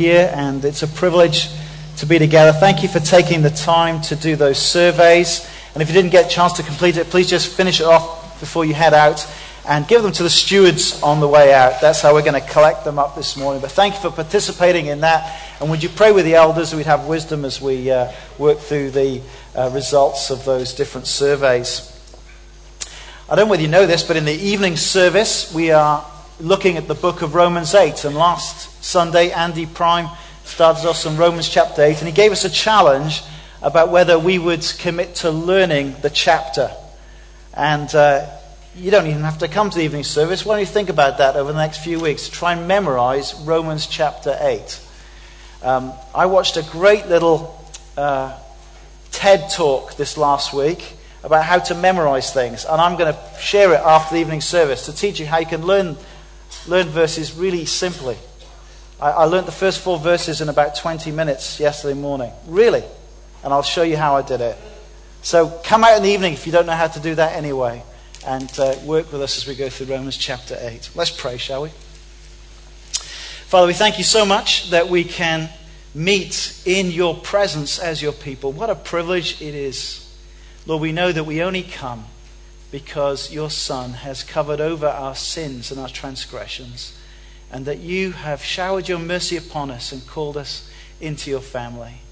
here, and it's a privilege to be together. Thank you for taking the time to do those surveys. And if you didn't get a chance to complete it, please just finish it off before you head out and give them to the stewards on the way out. That's how we're going to collect them up this morning. But thank you for participating in that. And would you pray with the elders we'd have wisdom as we uh, work through the uh, results of those different surveys? I don't know whether you know this, but in the evening service, we are looking at the book of Romans 8. And last Sunday, Andy Prime started us on Romans chapter 8, and he gave us a challenge about whether we would commit to learning the chapter. And uh, you don't even have to come to the evening service. Why don't you think about that over the next few weeks? Try and memorize Romans chapter 8. Um, I watched a great little uh, TED talk this last week about how to memorize things, and I'm going to share it after the evening service to teach you how you can learn, learn verses really simply. I, I learned the first four verses in about 20 minutes yesterday morning. Really. And I'll show you how I did it. So come out in the evening if you don't know how to do that anyway, and uh, work with us as we go through Romans chapter 8. Let's pray, shall we? Father, we thank you so much that we can meet in your presence as your people. What a privilege it is. Lord, we know that we only come because your Son has covered over our sins and our transgressions, and that you have showered your mercy upon us and called us into your family.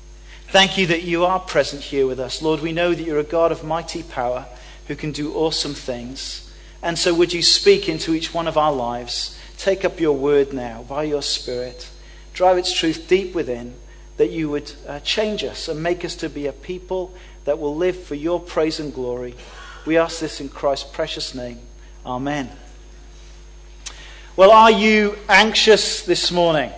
Thank you that you are present here with us. Lord, we know that you're a God of mighty power who can do awesome things. And so, would you speak into each one of our lives? Take up your word now by your Spirit. Drive its truth deep within, that you would uh, change us and make us to be a people that will live for your praise and glory. We ask this in Christ's precious name. Amen. Well, are you anxious this morning?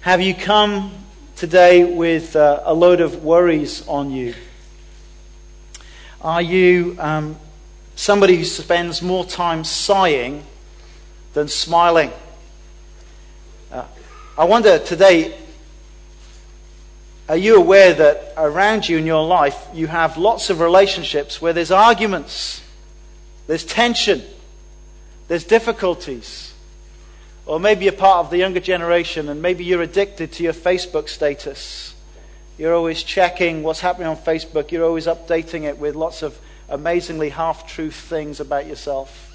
Have you come today with uh, a load of worries on you? Are you um, somebody who spends more time sighing than smiling? Uh, I wonder today, are you aware that around you in your life you have lots of relationships where there's arguments, there's tension, there's difficulties? Or maybe you're part of the younger generation and maybe you're addicted to your Facebook status. You're always checking what's happening on Facebook. You're always updating it with lots of amazingly half truth things about yourself.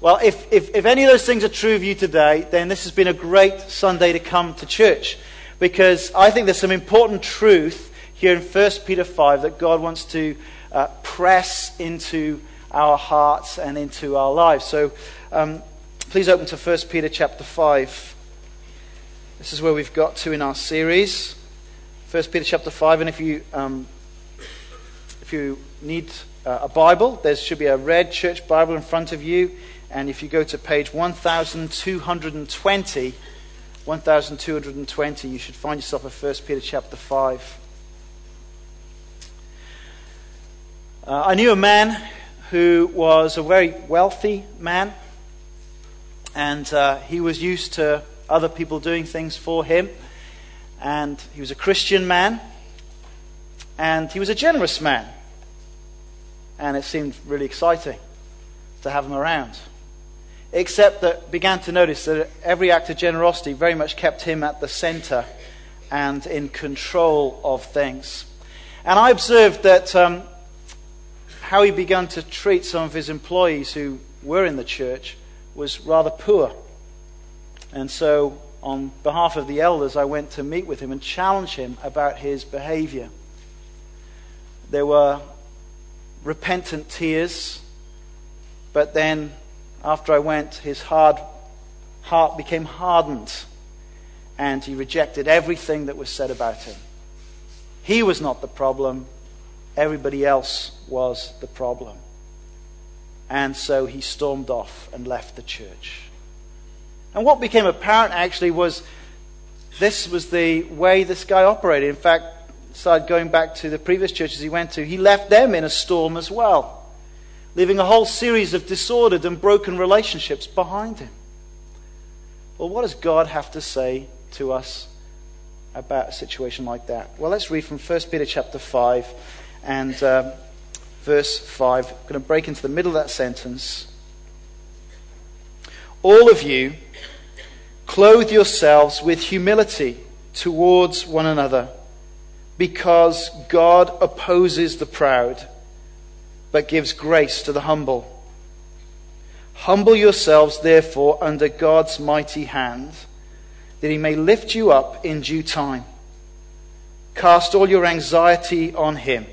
Well, if, if, if any of those things are true of you today, then this has been a great Sunday to come to church. Because I think there's some important truth here in 1 Peter 5 that God wants to uh, press into our hearts and into our lives. So um, Please open to 1 Peter chapter 5. This is where we've got to in our series. 1 Peter chapter 5. And if you, um, if you need uh, a Bible, there should be a red church Bible in front of you. And if you go to page 1220, 1220, you should find yourself at 1 Peter chapter 5. Uh, I knew a man who was a very wealthy man and uh, he was used to other people doing things for him. And he was a Christian man, and he was a generous man. And it seemed really exciting to have him around. Except that began to notice that every act of generosity very much kept him at the center and in control of things. And I observed that um, how he began to treat some of his employees who were in the church was rather poor. And so, on behalf of the elders, I went to meet with him and challenge him about his behavior. There were repentant tears, but then, after I went, his hard heart became hardened and he rejected everything that was said about him. He was not the problem, everybody else was the problem. And so he stormed off and left the church. And what became apparent actually was this was the way this guy operated. In fact, started going back to the previous churches he went to, he left them in a storm as well, leaving a whole series of disordered and broken relationships behind him. Well, what does God have to say to us about a situation like that? Well, let's read from 1 Peter chapter 5 and. Um, verse 5. I'm going to break into the middle of that sentence. All of you Clothe yourselves with humility towards one another, because God opposes the proud, but gives grace to the humble. Humble yourselves, therefore, under God's mighty hand, that he may lift you up in due time. Cast all your anxiety on him,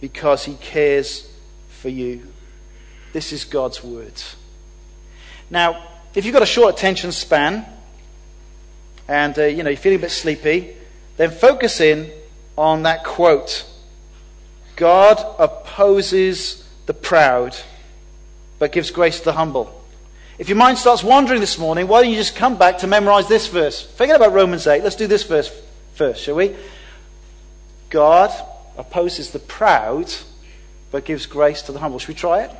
because he cares for you. This is God's word. Now, if you've got a short attention span and uh, you know you're feeling a bit sleepy, then focus in on that quote. God opposes the proud, but gives grace to the humble. If your mind starts wandering this morning, why don't you just come back to memorize this verse? Forget about Romans 8. Let's do this verse first, shall we? God opposes the proud, but gives grace to the humble. Should we try it?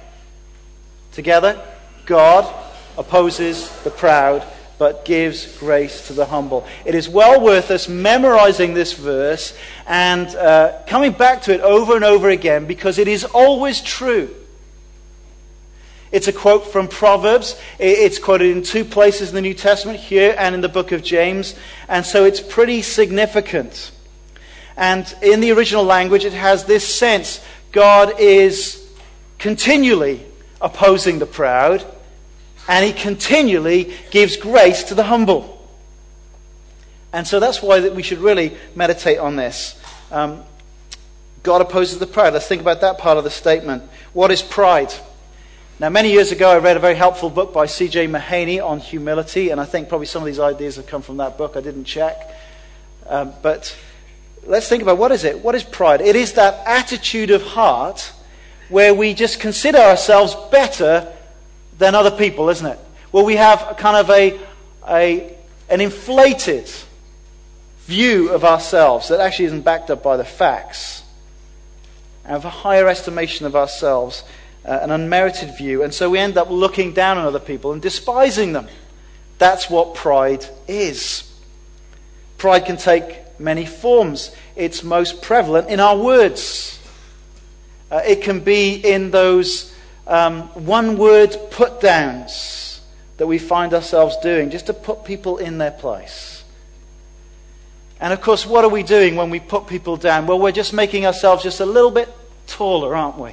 Together? God opposes the proud, but gives grace to the humble. It is well worth us memorizing this verse and uh, coming back to it over and over again because it is always true. It's a quote from Proverbs. It's quoted in two places in the New Testament, here and in the book of James, and so it's pretty significant. And in the original language, it has this sense God is continually opposing the proud and he continually gives grace to the humble. And so that's why that we should really meditate on this. Um, God opposes the proud. Let's think about that part of the statement. What is pride? Now, many years ago, I read a very helpful book by C.J. Mahaney on humility, and I think probably some of these ideas have come from that book. I didn't check. Um, but let's think about what is it? What is pride? It is that attitude of heart where we just consider ourselves better than other people, isn't it? Where we have kind of a, a, an inflated view of ourselves that actually isn't backed up by the facts. And have a higher estimation of ourselves, uh, an unmerited view. And so we end up looking down on other people and despising them. That's what pride is. Pride can take many forms. It's most prevalent in our words. Uh, it can be in those um, one word put downs that we find ourselves doing just to put people in their place. And of course, what are we doing when we put people down? Well, we're just making ourselves just a little bit taller, aren't we?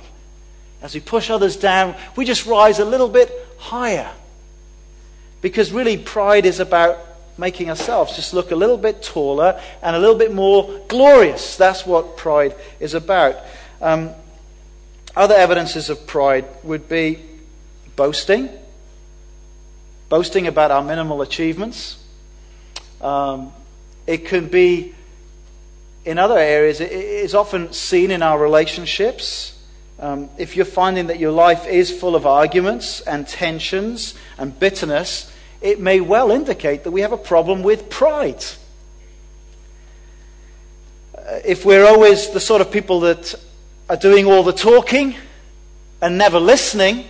As we push others down, we just rise a little bit higher. Because really, pride is about making ourselves just look a little bit taller and a little bit more glorious. That's what pride is about. Um, other evidences of pride would be boasting, boasting about our minimal achievements. Um, it can be in other areas, it is often seen in our relationships. Um, if you're finding that your life is full of arguments and tensions and bitterness, it may well indicate that we have a problem with pride. Uh, if we're always the sort of people that are doing all the talking and never listening,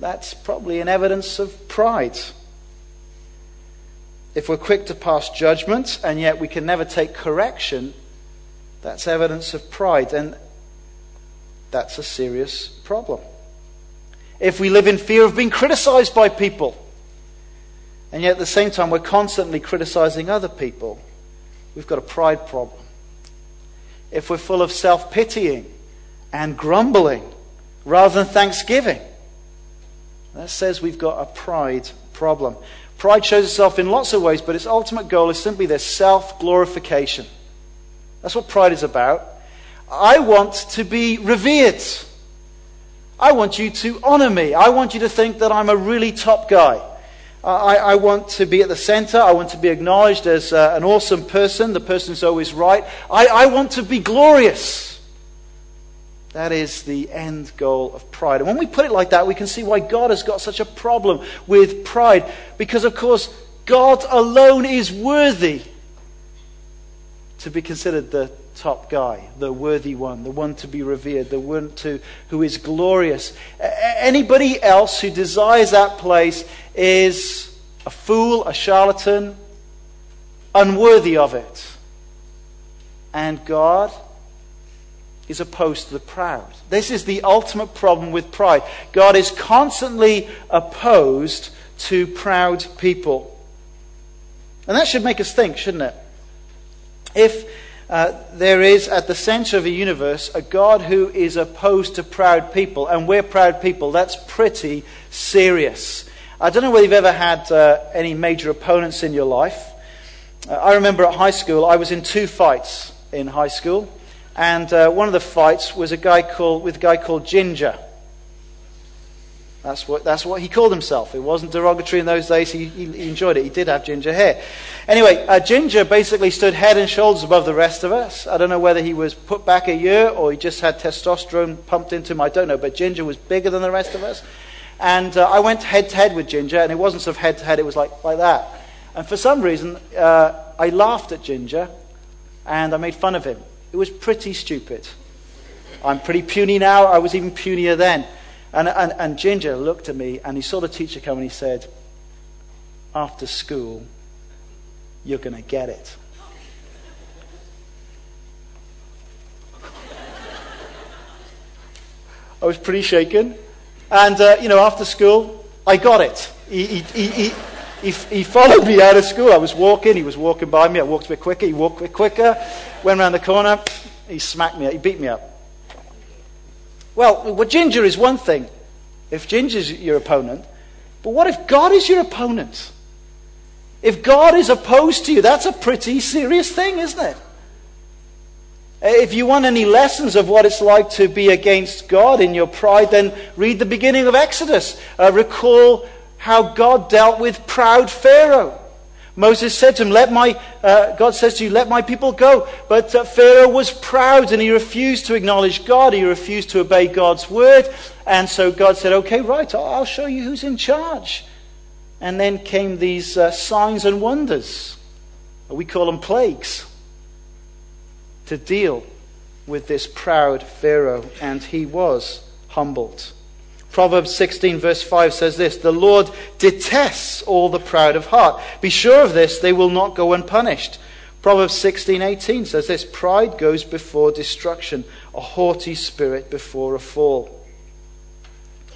that's probably an evidence of pride. If we're quick to pass judgment and yet we can never take correction, that's evidence of pride. And that's a serious problem. If we live in fear of being criticized by people, and yet at the same time we're constantly criticizing other people, we've got a pride problem if we're full of self pitying and grumbling rather than thanksgiving. That says we've got a pride problem. Pride shows itself in lots of ways, but its ultimate goal is simply this self glorification. That's what pride is about. I want to be revered. I want you to honor me. I want you to think that I'm a really top guy. I, I, want to be at the center. I want to be acknowledged as uh, an awesome person, the person who's always right. I, I want to be glorious. That is the end goal of pride. And when we put it like that, we can see why God has got such a problem with pride. Because, of course, God alone is worthy to be considered the top guy, the worthy one, the one to be revered, the one to, who is glorious. Anybody else who desires that place is a fool, a charlatan, unworthy of it. And God is opposed to the proud. This is the ultimate problem with pride. God is constantly opposed to proud people. And that should make us think, shouldn't it? If uh, there is at the center of the universe a God who is opposed to proud people, and we're proud people, that's pretty serious. I don't know whether you've ever had uh, any major opponents in your life. Uh, I remember at high school, I was in two fights in high school, and uh, one of the fights was a guy called, with a guy called Ginger. That's what, that's what he called himself. It wasn't derogatory in those days. He, he, he enjoyed it. He did have ginger hair. Anyway, uh, Ginger basically stood head and shoulders above the rest of us. I don't know whether he was put back a year or he just had testosterone pumped into him. I don't know. But Ginger was bigger than the rest of us. And uh, I went head to head with Ginger, and it wasn't sort of head to head, it was like, like that. And for some reason, uh, I laughed at Ginger and I made fun of him. It was pretty stupid. I'm pretty puny now. I was even punier then. And, and, and Ginger looked at me and he saw the teacher come and he said, After school, you're going to get it. I was pretty shaken. And, uh, you know, after school, I got it. He, he, he, he, he, followed me out of school. I was walking. He was walking by me. I walked a bit quicker. He walked a bit quicker. Went around the corner. He smacked me. He beat me up. Well, well, Ginger is one thing, if Ginger's your opponent, but what if God is your opponent? If God is opposed to you, that's a pretty serious thing, isn't it? If you want any lessons of what it's like to be against God in your pride, then read the beginning of Exodus. Uh, recall how God dealt with proud Pharaoh. Moses said to him, Let my, uh, God says to you, let my people go. But uh, Pharaoh was proud and he refused to acknowledge God. He refused to obey God's word. And so God said, Okay, right, I'll show you who's in charge. And then came these uh, signs and wonders. We call them plagues. To deal with this proud Pharaoh. And he was humbled. Proverbs 16, verse 5 says this The Lord detests all the proud of heart. Be sure of this, they will not go unpunished. Proverbs 16, 18 says this Pride goes before destruction, a haughty spirit before a fall.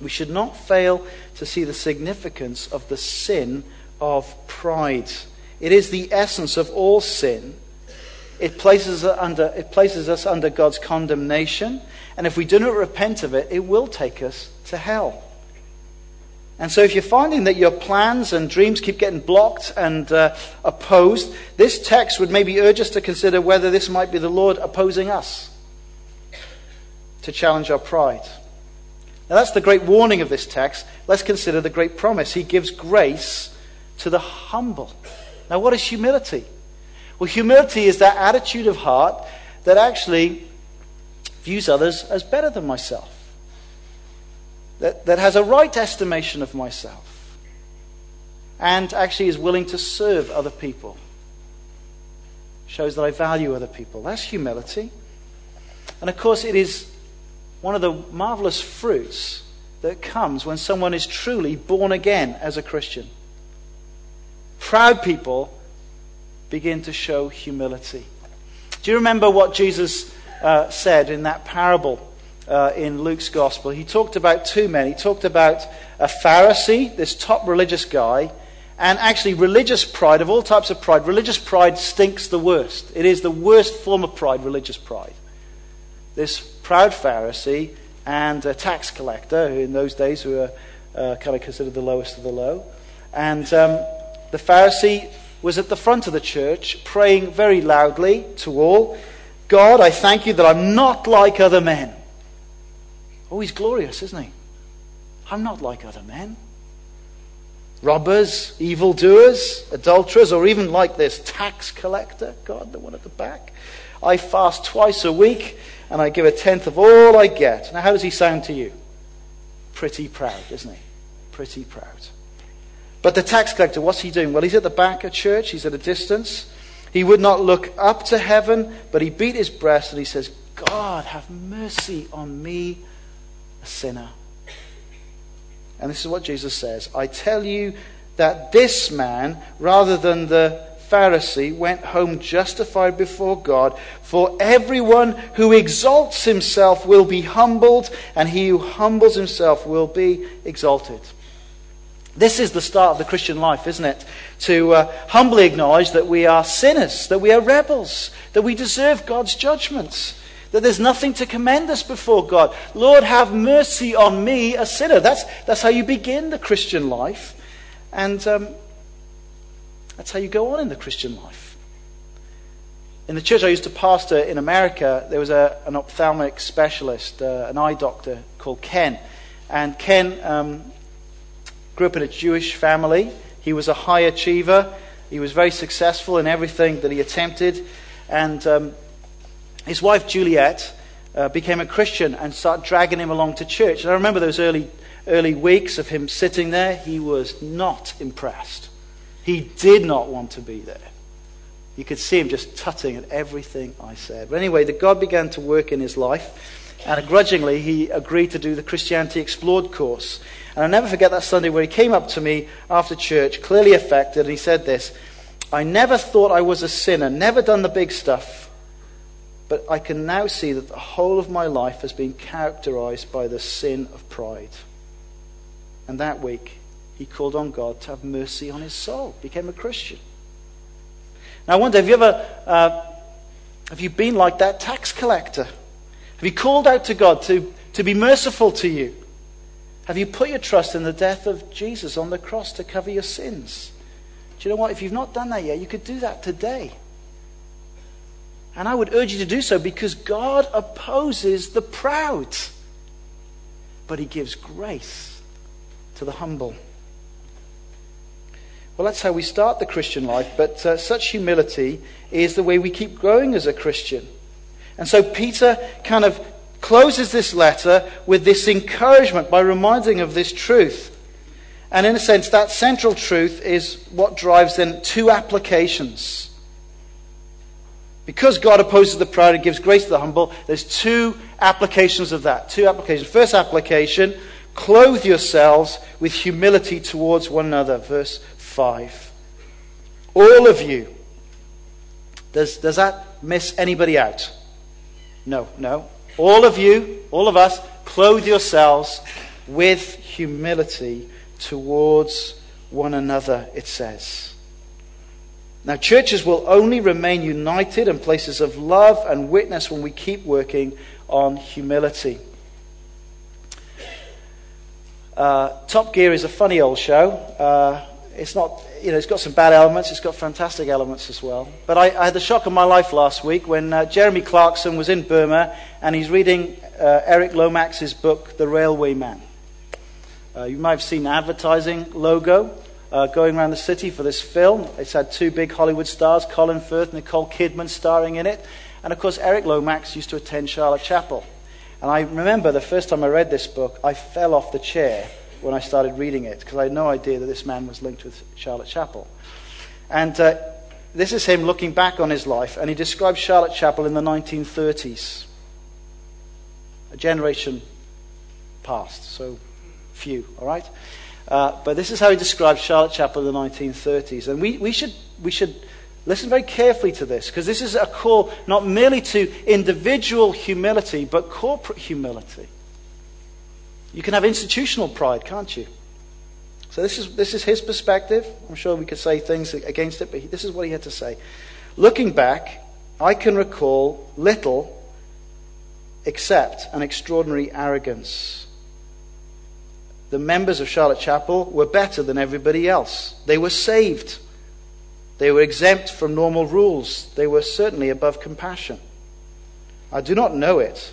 We should not fail to see the significance of the sin of pride. It is the essence of all sin. It places, under, it places us under God's condemnation. And if we do not repent of it, it will take us to hell. And so, if you're finding that your plans and dreams keep getting blocked and uh, opposed, this text would maybe urge us to consider whether this might be the Lord opposing us to challenge our pride. Now, that's the great warning of this text. Let's consider the great promise. He gives grace to the humble. Now, what is humility? Well, humility is that attitude of heart that actually views others as better than myself that, that has a right estimation of myself and actually is willing to serve other people. Shows that I value other people. That's humility. And of course, it is one of the marvelous fruits that comes when someone is truly born again as a Christian. Proud people begin to show humility. Do you remember what Jesus uh, said in that parable uh, in Luke's gospel. He talked about two men. He talked about a Pharisee, this top religious guy, and actually religious pride, of all types of pride. Religious pride stinks the worst. It is the worst form of pride, religious pride. This proud Pharisee and a tax collector, who in those days were uh, kind of considered the lowest of the low. And um, the Pharisee was at the front of the church praying very loudly to all God, I thank you that I'm not like other men. Oh, he's glorious, isn't he? I'm not like other men. Robbers, evildoers, adulterers, or even like this tax collector, God, the one at the back. I fast twice a week and I give a tenth of all I get. Now, how does he sound to you? Pretty proud, isn't he? Pretty proud. But the tax collector, what's he doing? Well, he's at the back of church, he's at a distance. He would not look up to heaven, but he beat his breast and he says, God, have mercy on me, a sinner. And this is what Jesus says I tell you that this man, rather than the Pharisee, went home justified before God. For everyone who exalts himself will be humbled, and he who humbles himself will be exalted. This is the start of the Christian life, isn't it? To uh, humbly acknowledge that we are sinners, that we are rebels, that we deserve God's judgments, that there's nothing to commend us before God. Lord, have mercy on me, a sinner. That's, that's how you begin the Christian life. And um, that's how you go on in the Christian life. In the church I used to pastor in America, there was a, an ophthalmic specialist, uh, an eye doctor called Ken. And Ken um, grew up in a Jewish family. He was a high achiever. He was very successful in everything that he attempted. And um, his wife, Juliet, uh, became a Christian and started dragging him along to church. And I remember those early, early weeks of him sitting there. He was not impressed. He did not want to be there. You could see him just tutting at everything I said. But anyway, the God began to work in his life. And grudgingly, he agreed to do the Christianity Explored course. And I'll never forget that Sunday where he came up to me after church, clearly affected, and he said this I never thought I was a sinner, never done the big stuff, but I can now see that the whole of my life has been characterized by the sin of pride. And that week, he called on God to have mercy on his soul, became a Christian. Now, I wonder, have you ever, uh, have you been like that tax collector? Have you called out to God to, to be merciful to you? Have you put your trust in the death of Jesus on the cross to cover your sins? Do you know what? If you've not done that yet, you could do that today. And I would urge you to do so because God opposes the proud, but He gives grace to the humble. Well, that's how we start the Christian life, but uh, such humility is the way we keep growing as a Christian. And so Peter kind of closes this letter with this encouragement by reminding of this truth. And in a sense, that central truth is what drives then two applications. Because God opposes the proud and gives grace to the humble, there's two applications of that. Two applications. First application, clothe yourselves with humility towards one another. Verse 5. All of you. Does, does that miss anybody out? No, no. All of you, all of us, clothe yourselves with humility towards one another, it says. Now, churches will only remain united and places of love and witness when we keep working on humility. Uh, Top Gear is a funny old show. Uh, it's not, you know, it's got some bad elements, it's got fantastic elements as well. But I, I had the shock of my life last week when uh, Jeremy Clarkson was in Burma and he's reading uh, Eric Lomax's book, The Railway Man. Uh, you might have seen the advertising logo uh, going around the city for this film. It's had two big Hollywood stars, Colin Firth, and Nicole Kidman, starring in it. And of course, Eric Lomax used to attend Charlotte Chapel. And I remember the first time I read this book, I fell off the chair when I started reading it because I had no idea that this man was linked with Charlotte Chapel. And uh, this is him looking back on his life, and he describes Charlotte Chapel in the 1930s. A generation past, so few, all right? Uh, but this is how he describes Charlotte Chapel in the 1930s. And we, we, should, we should listen very carefully to this, because this is a call not merely to individual humility, but corporate humility. You can have institutional pride, can't you? So this is, this is his perspective. I'm sure we could say things against it, but this is what he had to say. Looking back, I can recall little except an extraordinary arrogance. The members of Charlotte Chapel were better than everybody else. They were saved. They were exempt from normal rules. They were certainly above compassion. I do not know it,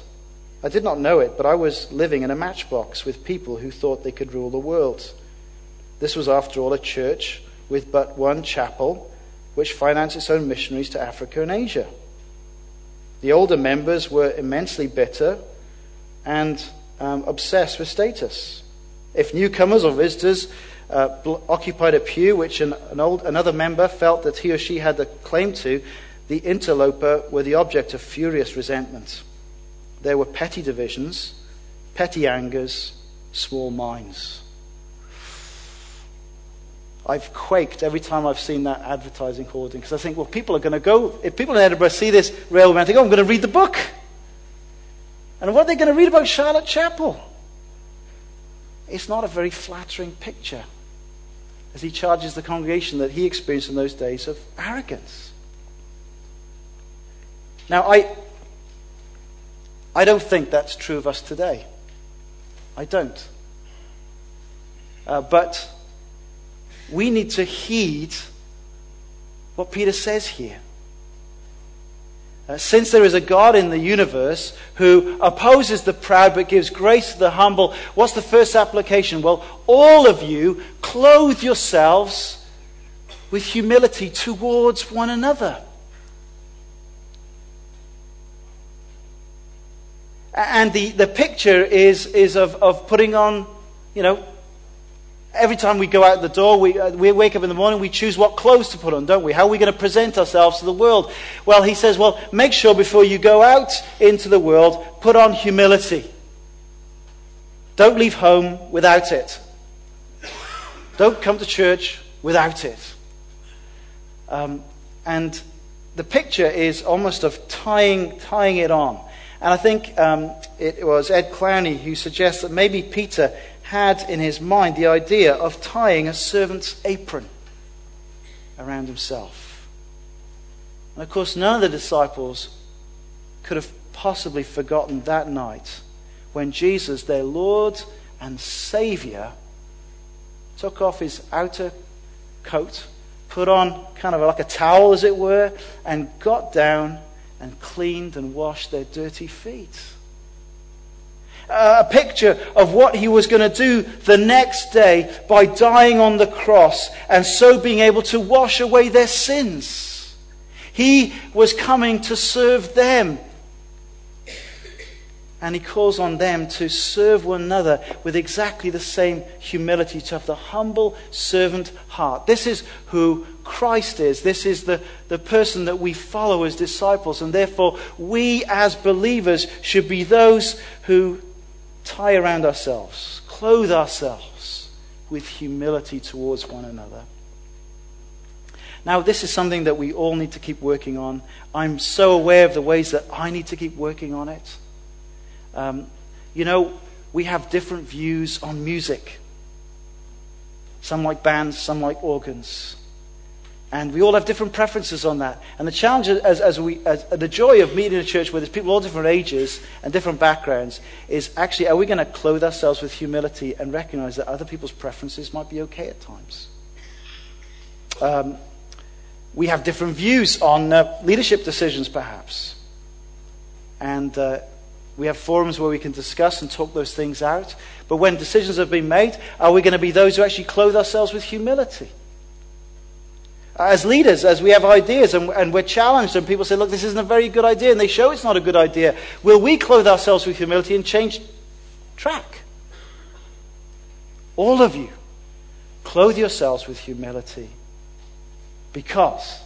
I did not know it, but I was living in a matchbox with people who thought they could rule the world. This was, after all, a church with but one chapel, which financed its own missionaries to Africa and Asia. The older members were immensely bitter and um, obsessed with status. If newcomers or visitors uh, occupied a pew which an, an old, another member felt that he or she had the claim to, the interloper were the object of furious resentment. There were petty divisions, petty angers, small minds. I've quaked every time I've seen that advertising hoarding because I think, well, people are going to go, if people in Edinburgh see this railway, they go, oh, I'm going to read the book. And what are they going to read about Charlotte Chapel? It's not a very flattering picture. as he charges the congregation that he experienced in those days of arrogance. Now, I, I don't think that's true of us today. I don't. Uh, but we need to heed what Peter says here. Uh, since there is a God in the universe who opposes the proud but gives grace to the humble, what's the first application? Well, all of you clothe yourselves with humility towards one another. And the, the picture is, is of, of putting on, you know, Every time we go out the door, we, uh, we wake up in the morning, we choose what clothes to put on, don't we? How are we going to present ourselves to the world? Well, he says, well, make sure before you go out into the world, put on humility. Don't leave home without it. Don't come to church without it. Um, and the picture is almost of tying, tying it on. And I think um, it was Ed Clowney who suggests that maybe Peter had in his mind the idea of tying a servant's apron around himself. And of course, none of the disciples could have possibly forgotten that night when Jesus, their Lord and Savior, took off his outer coat, put on kind of like a towel, as it were, and got down and cleaned and washed their dirty feet a picture of what he was going to do the next day by dying on the cross and so being able to wash away their sins. He was coming to serve them. And he calls on them to serve one another with exactly the same humility, to have the humble servant heart. This is who Christ is. This is the, the person that we follow as disciples. And therefore, we as believers should be those who tie around ourselves, clothe ourselves with humility towards one another. Now, this is something that we all need to keep working on. I'm so aware of the ways that I need to keep working on it. Um, you know, we have different views on music. Some like bands, some like organs. And we all have different preferences on that. And the challenge, as, as we, as, the joy of meeting a church where there's people all different ages and different backgrounds, is actually, are we going to clothe ourselves with humility and recognize that other people's preferences might be okay at times? Um, we have different views on uh, leadership decisions, perhaps. And uh, we have forums where we can discuss and talk those things out. But when decisions have been made, are we going to be those who actually clothe ourselves with humility? as leaders, as we have ideas and, and, we're challenged, and people say, Look, this isn't a very good idea, and they show it's not a good idea, will we clothe ourselves with humility and change track? All of you, clothe yourselves with humility. Because,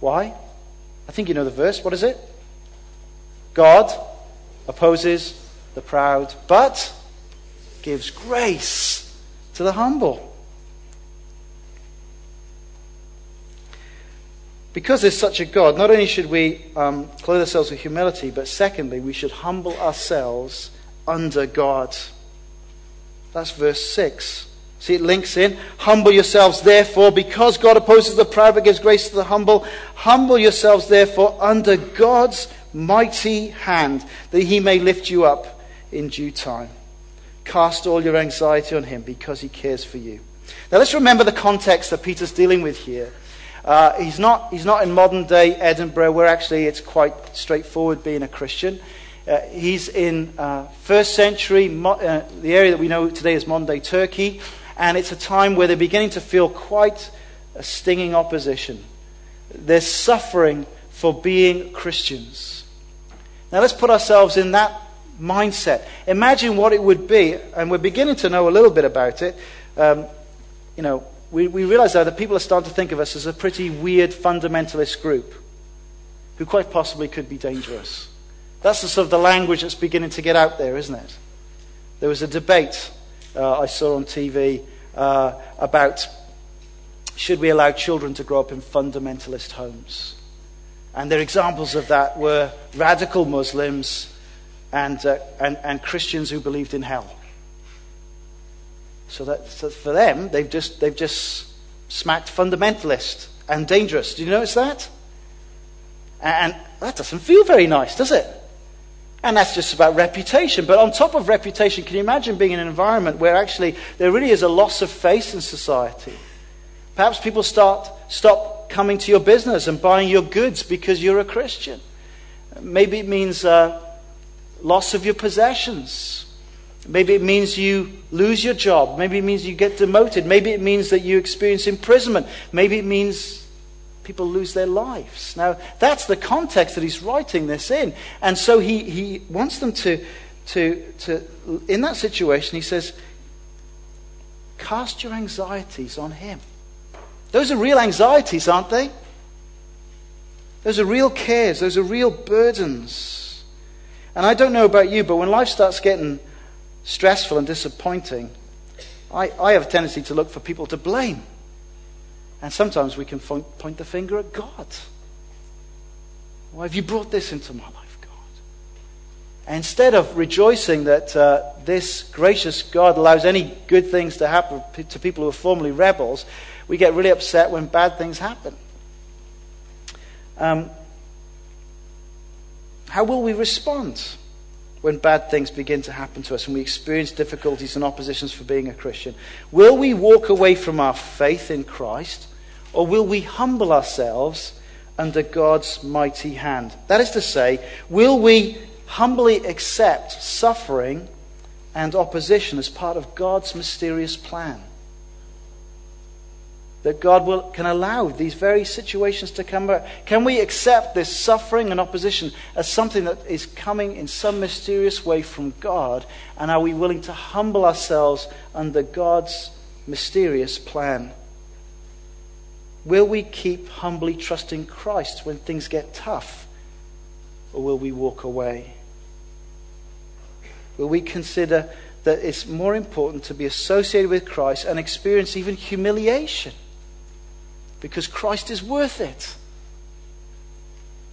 why? I think you know the verse. What is it? God opposes the proud, but gives grace to the humble. because there's such a God, not only should we um, clothe ourselves with humility, but secondly, we should humble ourselves under God. That's verse 6. See, it links in. Humble yourselves, therefore, because God opposes the proud but gives grace to the humble. Humble yourselves, therefore, under God's mighty hand, that he may lift you up in due time. Cast all your anxiety on him because he cares for you. Now, let's remember the context that Peter's dealing with here. Uh, he's, not, he's not in modern day Edinburgh, where actually it's quite straightforward being a Christian. Uh, he's in uh, first century, mo- uh, the area that we know today as modern day Turkey, and it's a time where they're beginning to feel quite a stinging opposition. They're suffering for being Christians. Now let's put ourselves in that mindset. Imagine what it would be, and we're beginning to know a little bit about it. Um, you know, we, we realize though that people are starting to think of us as a pretty weird fundamentalist group who quite possibly could be dangerous. That's the sort of the language that's beginning to get out there, isn't it? There was a debate uh, I saw on TV uh, about should we allow children to grow up in fundamentalist homes? And their examples of that were radical Muslims and, uh, and, and Christians who believed in hell. So that so for them, they've just, they've just smacked fundamentalist and dangerous. Did you notice that? And that doesn't feel very nice, does it? And that's just about reputation. But on top of reputation, can you imagine being in an environment where actually there really is a loss of face in society? Perhaps people start stop coming to your business and buying your goods because you're a Christian. Maybe it means uh, loss of your possessions. Maybe it means you lose your job. Maybe it means you get demoted. Maybe it means that you experience imprisonment. Maybe it means people lose their lives. Now, that's the context that he's writing this in. And so he, he wants them to, to, to, in that situation, he says, cast your anxieties on him. Those are real anxieties, aren't they? Those are real cares. Those are real burdens. And I don't know about you, but when life starts getting stressful and disappointing, I, I have a tendency to look for people to blame. And sometimes we can point the finger at God. Why have you brought this into my life, God? And instead of rejoicing that uh, this gracious God allows any good things to happen to people who are formerly rebels, we get really upset when bad things happen. Um, how will we respond? when bad things begin to happen to us and we experience difficulties and oppositions for being a Christian? Will we walk away from our faith in Christ or will we humble ourselves under God's mighty hand? That is to say, will we humbly accept suffering and opposition as part of God's mysterious plan? That God will, can allow these very situations to come back? Can we accept this suffering and opposition as something that is coming in some mysterious way from God? And are we willing to humble ourselves under God's mysterious plan? Will we keep humbly trusting Christ when things get tough? Or will we walk away? Will we consider that it's more important to be associated with Christ and experience even humiliation because Christ is worth it?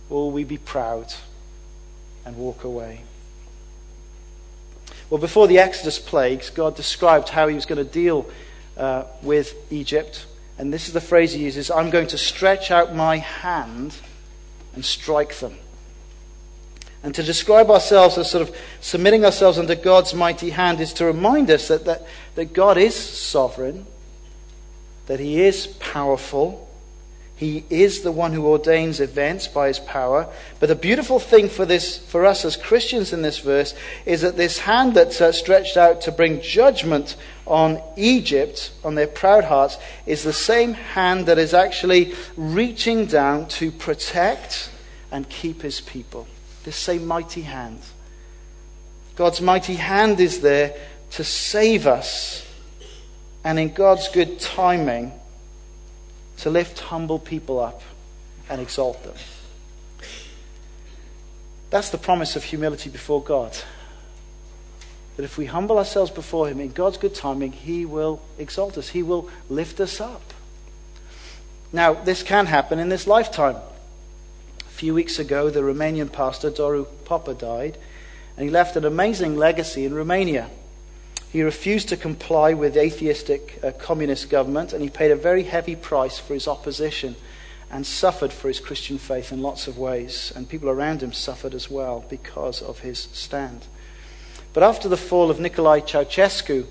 Or will we be proud and walk away? Well, before the Exodus plagues, God described how he was going to deal uh, with Egypt. And this is the phrase he uses I'm going to stretch out my hand and strike them. And to describe ourselves as sort of submitting ourselves under God's mighty hand is to remind us that, that, that God is sovereign, that He is powerful. He is the one who ordains events by his power. But the beautiful thing for this, for us as Christians in this verse, is that this hand that's uh, stretched out to bring judgment on Egypt, on their proud hearts, is the same hand that is actually reaching down to protect and keep his people. This same mighty hand. God's mighty hand is there to save us and in God's good timing to lift humble people up and exalt them. That's the promise of humility before God. That if we humble ourselves before Him in God's good timing, He will exalt us, He will lift us up. Now, this can happen in this lifetime. A few weeks ago, the Romanian pastor, Doru Popa, died, and he left an amazing legacy in Romania. He refused to comply with atheistic uh, communist government, and he paid a very heavy price for his opposition and suffered for his Christian faith in lots of ways. And people around him suffered as well because of his stand. But after the fall of Nicolae Ceausescu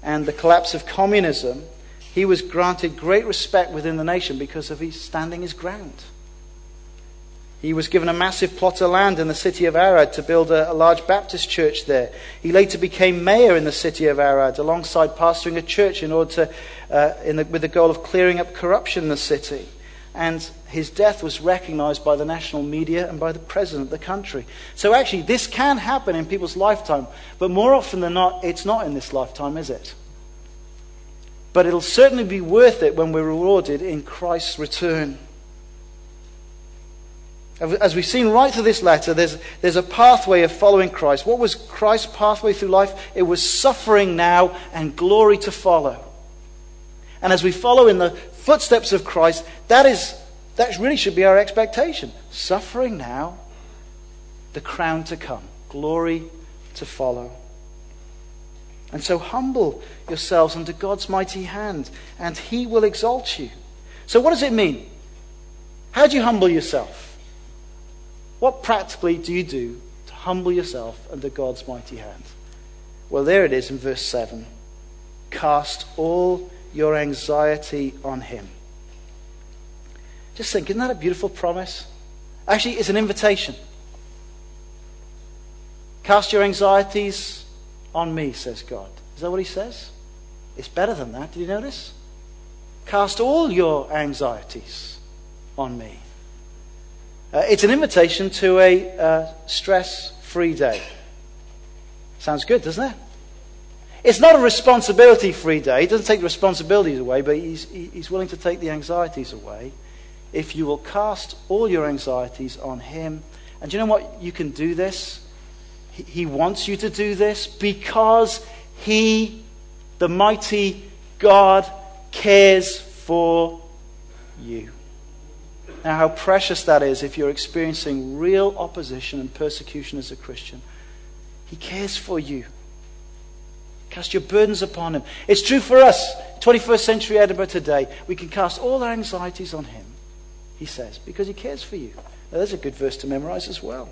and the collapse of communism, he was granted great respect within the nation because of his standing his ground. He was given a massive plot of land in the city of Arad to build a, a, large Baptist church there. He later became mayor in the city of Arad alongside pastoring a church in order to, uh, in the, with the goal of clearing up corruption in the city. And his death was recognized by the national media and by the president of the country. So actually, this can happen in people's lifetime, but more often than not, it's not in this lifetime, is it? But it'll certainly be worth it when we're rewarded in Christ's return. As we've seen right through this letter, there's, there's a pathway of following Christ. What was Christ's pathway through life? It was suffering now and glory to follow. And as we follow in the footsteps of Christ, that, is, that really should be our expectation. Suffering now, the crown to come, glory to follow. And so humble yourselves under God's mighty hand, and he will exalt you. So, what does it mean? How do you humble yourself? What practically do you do to humble yourself under God's mighty hand? Well, there it is in verse 7. Cast all your anxiety on him. Just think, isn't that a beautiful promise? Actually, it's an invitation. Cast your anxieties on me, says God. Is that what he says? It's better than that. Did you notice? Cast all your anxieties on me. Uh, it's an invitation to a uh, stress free day. Sounds good, doesn't it? It's not a responsibility free day. He doesn't take the responsibilities away, but he's, he's willing to take the anxieties away. If you will cast all your anxieties on him. And do you know what? You can do this. He, he wants you to do this because he, the mighty God, cares for you. Now, how precious that is if you're experiencing real opposition and persecution as a Christian. He cares for you. Cast your burdens upon him. It's true for us, 21st century Edinburgh today. We can cast all our anxieties on him, he says, because he cares for you. Now, there's a good verse to memorize as well.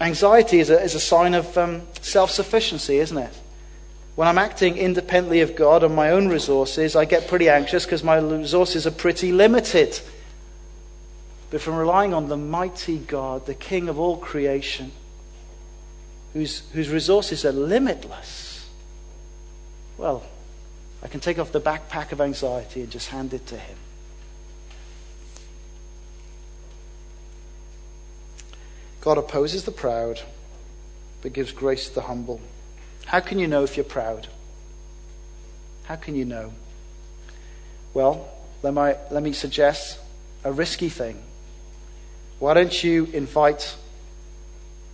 Anxiety is a, is a sign of um, self sufficiency, isn't it? When I'm acting independently of God on my own resources, I get pretty anxious because my resources are pretty limited. But from relying on the mighty God, the King of all creation, whose, whose resources are limitless, well, I can take off the backpack of anxiety and just hand it to Him. God opposes the proud, but gives grace to the humble. How can you know if you're proud? How can you know? Well, let me, let me suggest a risky thing. Why don't you invite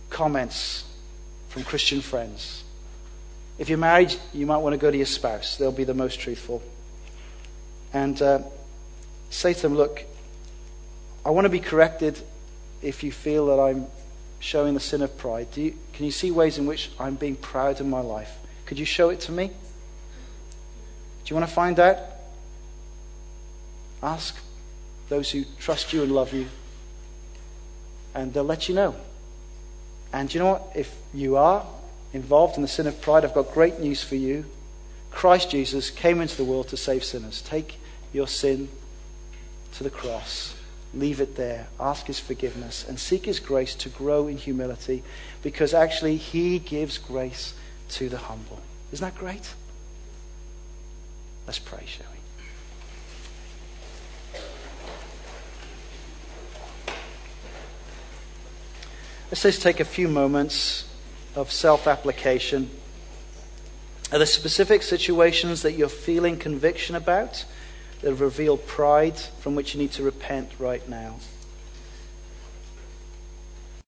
comments from Christian friends? If you're married, you might want to go to your spouse. They'll be the most truthful. And uh, say to them, Look, I want to be corrected if you feel that I'm showing the sin of pride? You, can you see ways in which I'm being proud in my life? Could you show it to me? Do you want to find out? Ask those who trust you and love you, and they'll let you know. And you know what? If you are involved in the sin of pride, I've got great news for you. Christ Jesus came into the world to save sinners. Take your sin to the cross leave it there, ask His forgiveness, and seek His grace to grow in humility because actually He gives grace to the humble. Isn't that great? Let's pray, shall we? Let's just take a few moments of self application. Are there specific situations that you're feeling conviction about? That reveal pride from which you need to repent right now.